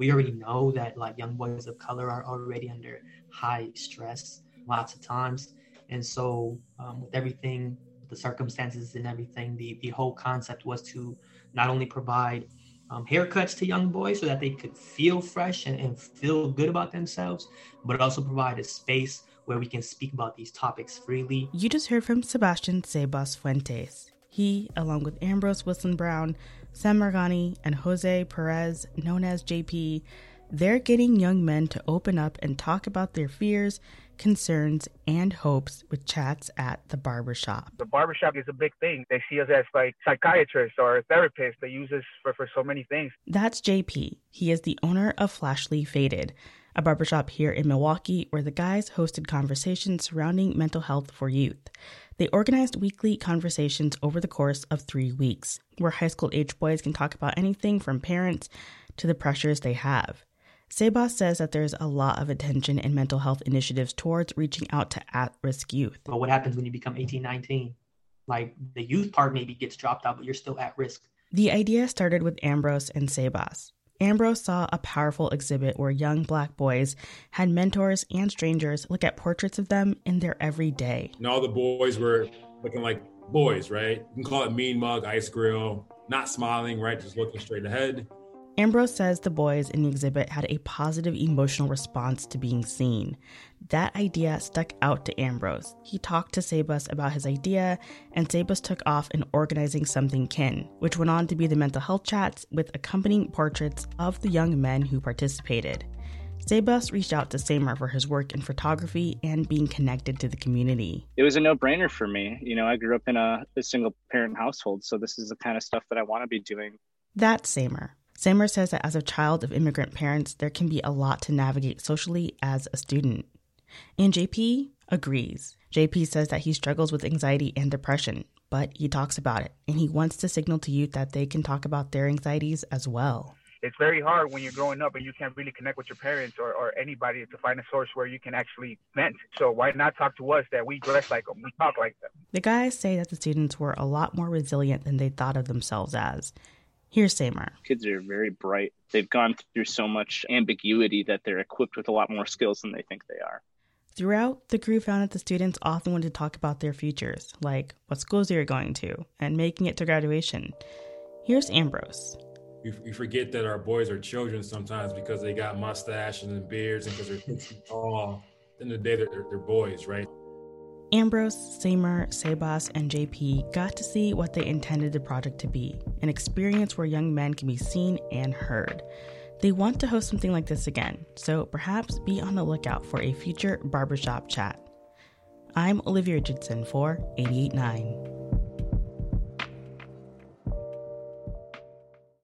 we already know that like young boys of color are already under high stress lots of times. And so, um, with everything, the circumstances and everything, the, the whole concept was to not only provide um, haircuts to young boys so that they could feel fresh and, and feel good about themselves, but also provide a space where we can speak about these topics freely. You just heard from Sebastian Sebas Fuentes. He, along with Ambrose Wilson Brown, Sam Margani, and Jose Perez, known as JP, they're getting young men to open up and talk about their fears concerns, and hopes with chats at the barbershop. The barbershop is a big thing. They see us as like psychiatrists or therapists. They use us for, for so many things. That's JP. He is the owner of Flashly Faded, a barbershop here in Milwaukee where the guys hosted conversations surrounding mental health for youth. They organized weekly conversations over the course of three weeks, where high school age boys can talk about anything from parents to the pressures they have. Sebas says that there's a lot of attention and mental health initiatives towards reaching out to at risk youth. But what happens when you become 18, 19? Like the youth part maybe gets dropped out, but you're still at risk. The idea started with Ambrose and Sebas. Ambrose saw a powerful exhibit where young black boys had mentors and strangers look at portraits of them in their everyday. And all the boys were looking like boys, right? You can call it mean mug, ice grill, not smiling, right? Just looking straight ahead. Ambrose says the boys in the exhibit had a positive emotional response to being seen. That idea stuck out to Ambrose. He talked to Sebas about his idea, and Sebas took off in organizing something kin, which went on to be the mental health chats with accompanying portraits of the young men who participated. Sebas reached out to Samer for his work in photography and being connected to the community. It was a no brainer for me. You know, I grew up in a, a single parent household, so this is the kind of stuff that I want to be doing. That's Samer. Samer says that as a child of immigrant parents, there can be a lot to navigate socially as a student. And JP agrees. JP says that he struggles with anxiety and depression, but he talks about it and he wants to signal to youth that they can talk about their anxieties as well. It's very hard when you're growing up and you can't really connect with your parents or, or anybody to find a source where you can actually vent. So why not talk to us that we dress like them, we talk like them? The guys say that the students were a lot more resilient than they thought of themselves as. Here's Samer. Kids are very bright. They've gone through so much ambiguity that they're equipped with a lot more skills than they think they are. Throughout, the crew found that the students often wanted to talk about their futures, like what schools they are going to, and making it to graduation. Here's Ambrose. We, forget that our boys are children sometimes because they got mustaches and beards and because they're tall. In the day, they're, they're boys, right? Ambrose, Samer, Sebas, and JP got to see what they intended the project to be an experience where young men can be seen and heard. They want to host something like this again, so perhaps be on the lookout for a future barbershop chat. I'm Olivia Richardson for 889.